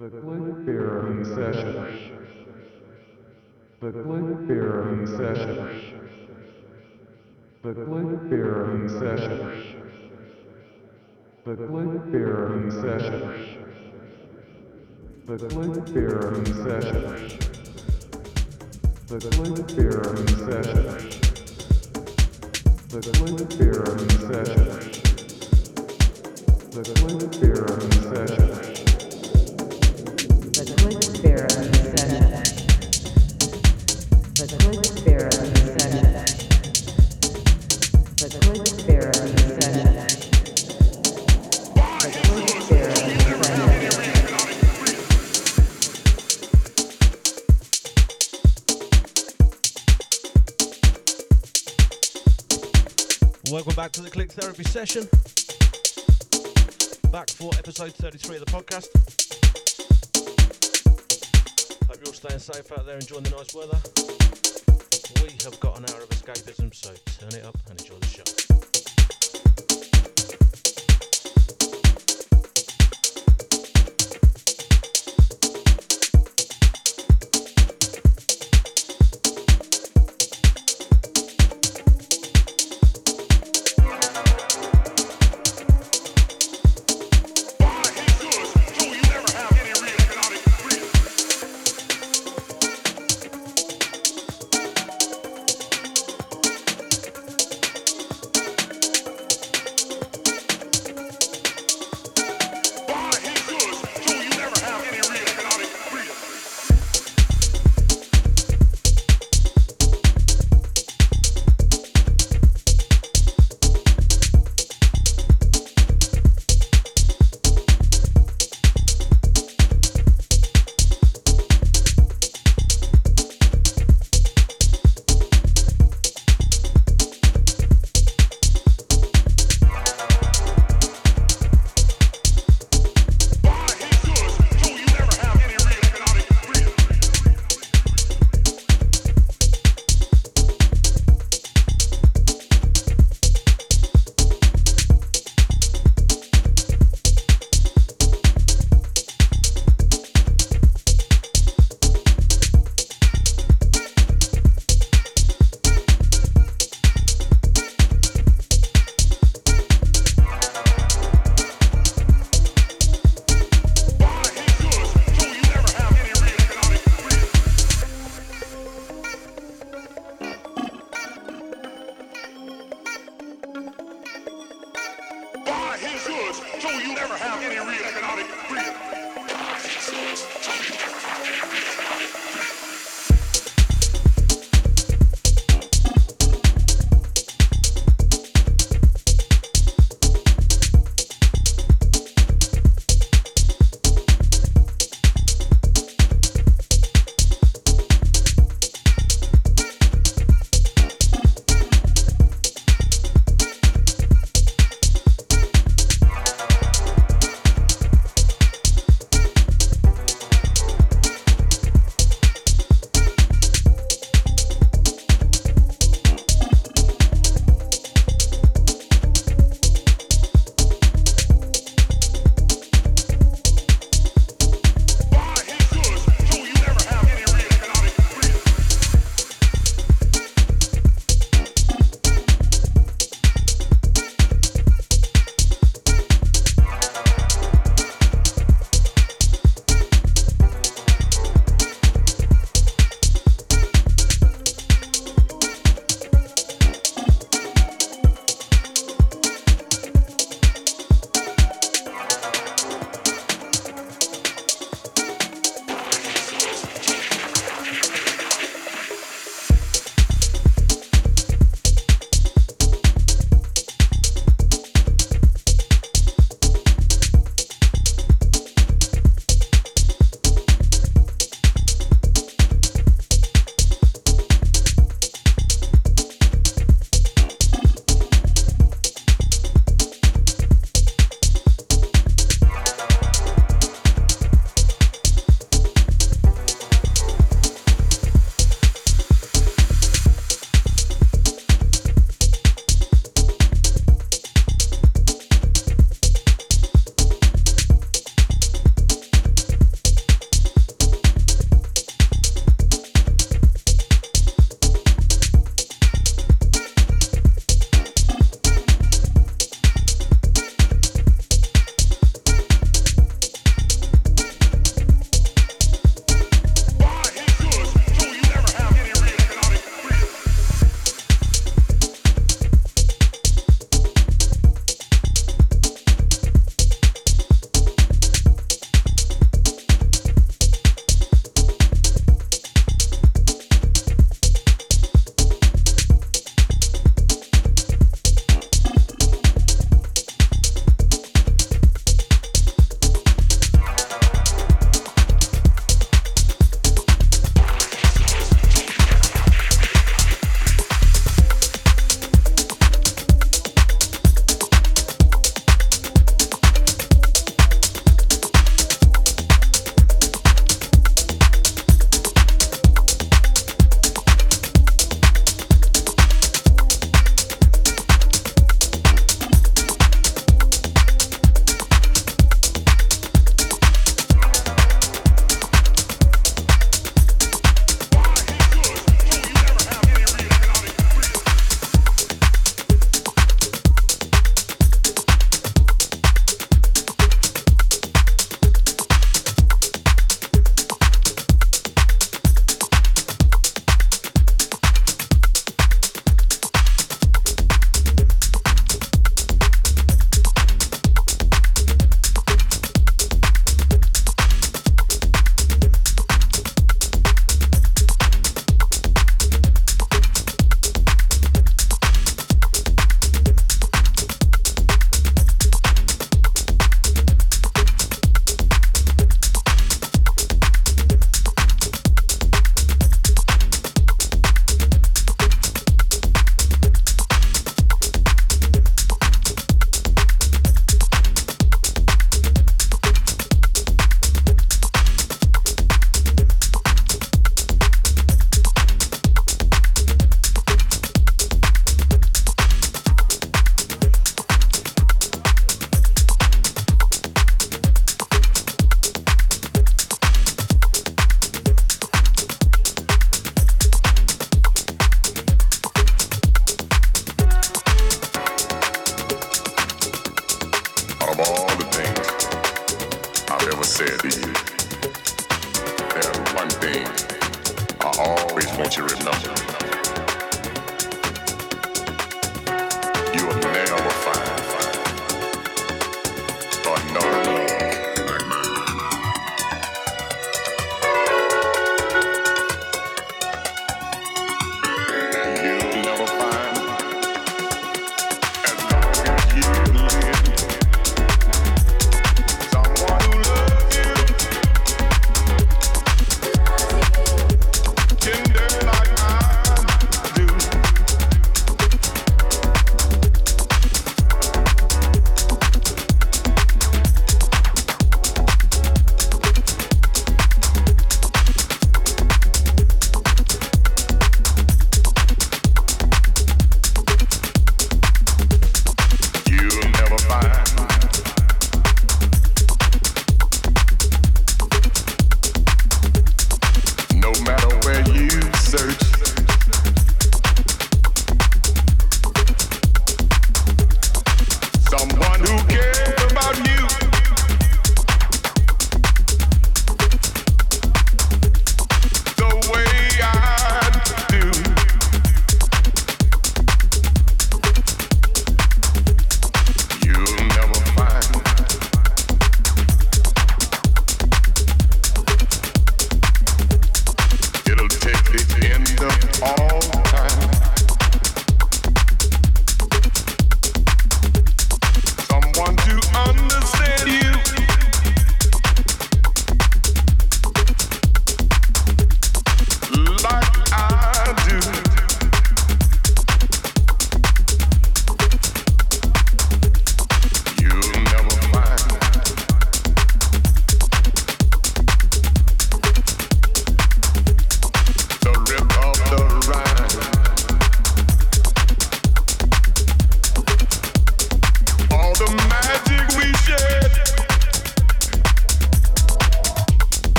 The Click Therapy Session. The Click Therapy Session. The Click Therapy Session. The Click Therapy Session. The Click Therapy Session. The Therapy Session. The Click Therapy Session. The Therapy Session. Back to the Click Therapy session. Back for episode 33 of the podcast. Hope you're all staying safe out there, enjoying the nice weather. We have got an hour of escapism, so turn it up and enjoy the show.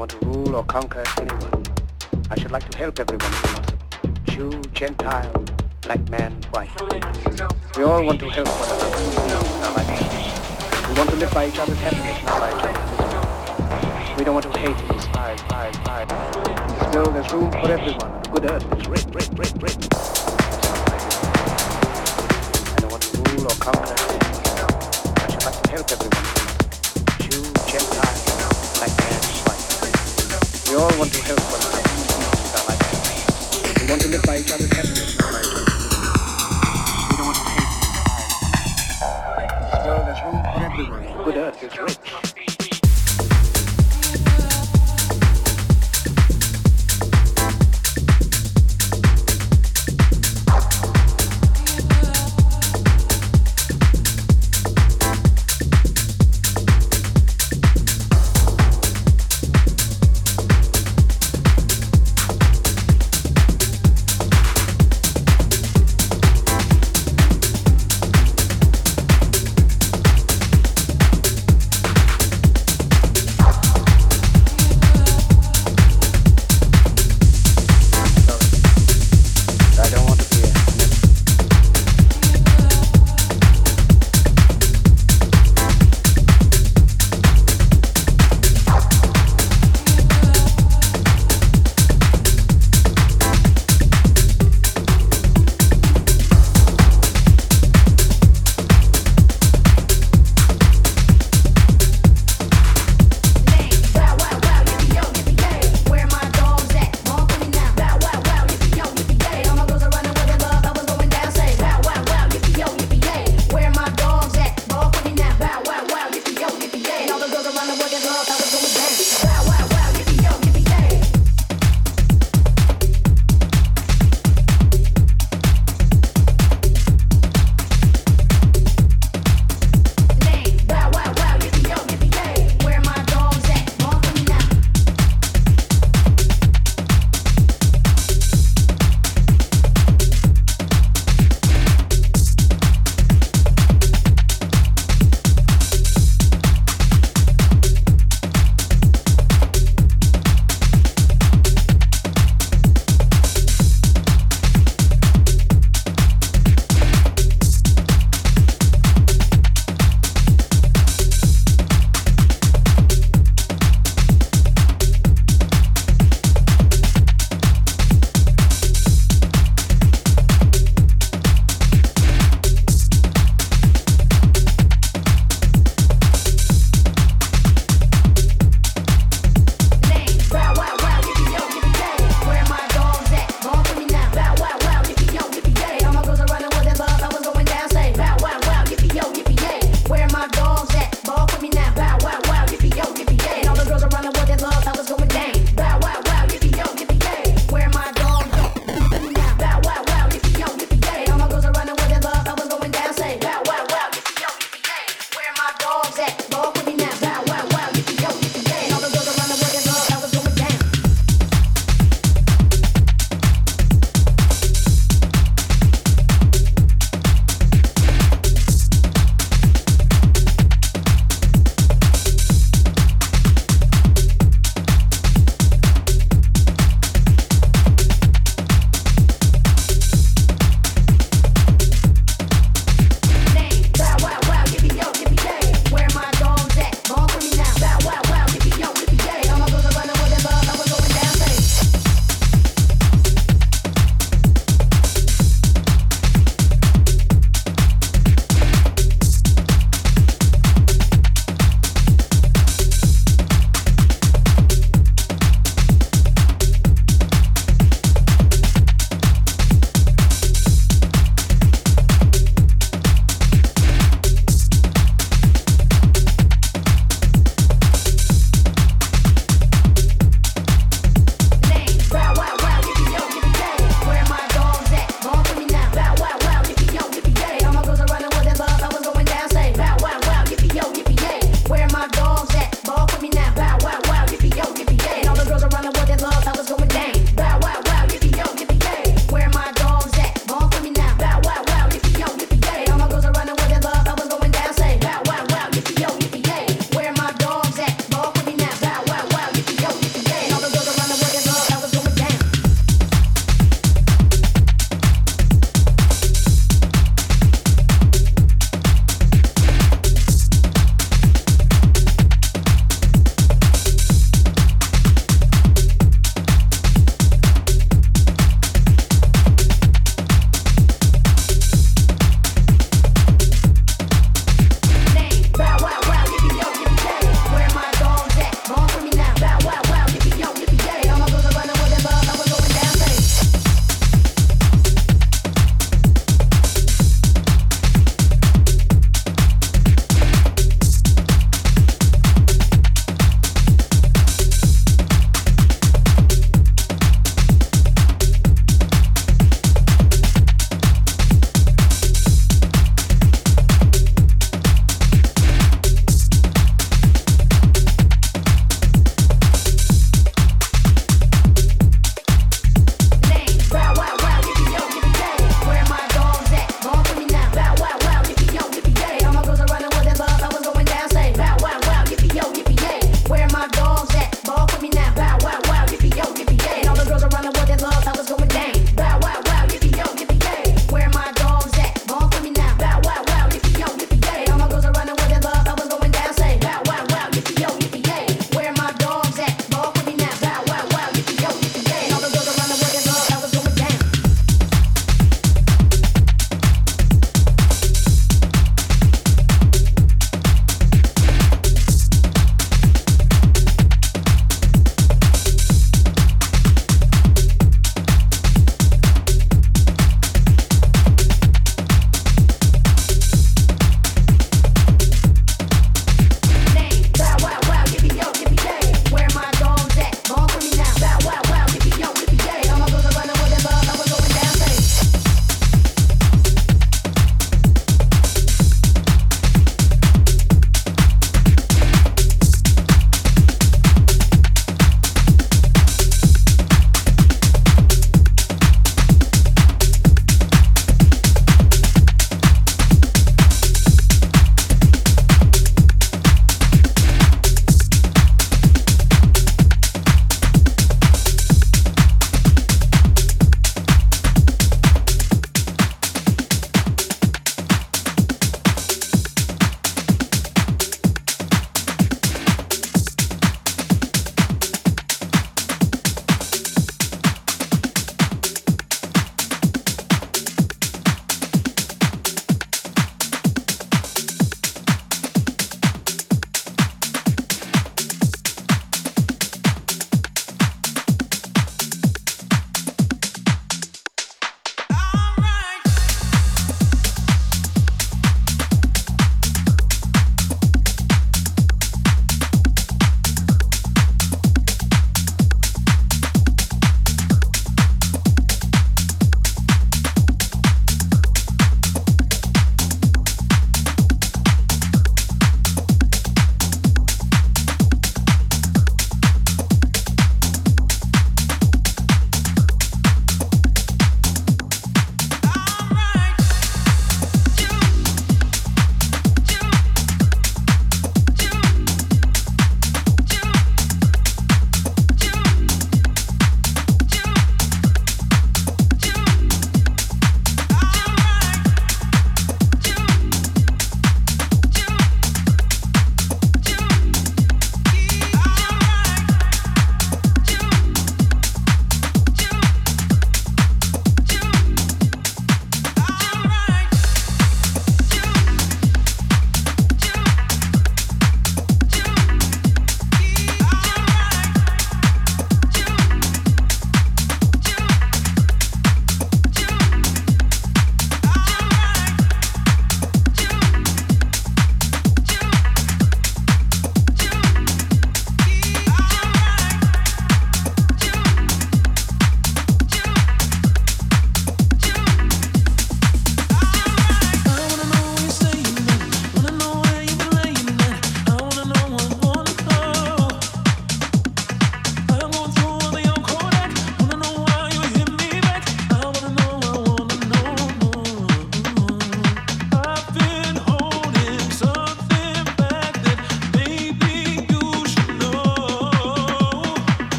want to rule or conquer anyone. I should like to help everyone if possible. Jew, Gentile, black man, white. We all want to help one another. We want to live by each other's happiness, not by each other's We don't want to hate and despise, despise, despise. In there's room for everyone. The good earth is rich, rich, rich, rich. I don't want to rule or conquer. anyone. I should like to help everyone. Jew, Gentile. We all want to help one another. We want to live by each other's happiness. We don't want to hate. Well, there's room for everyone. Good earth.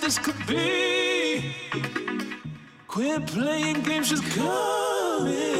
this could be. Quit playing games, just come in.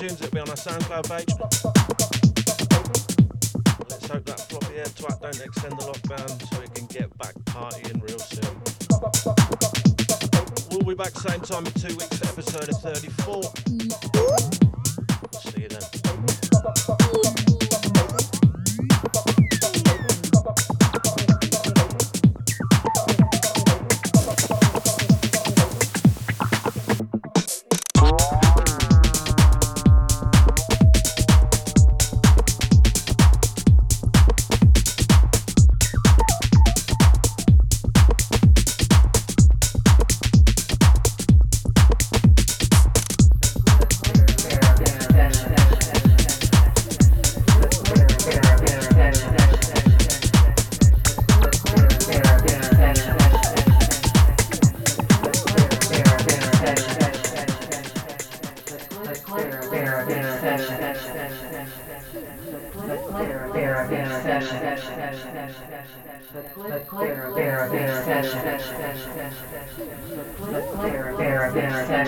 iTunes. It'll be on our SoundCloud page.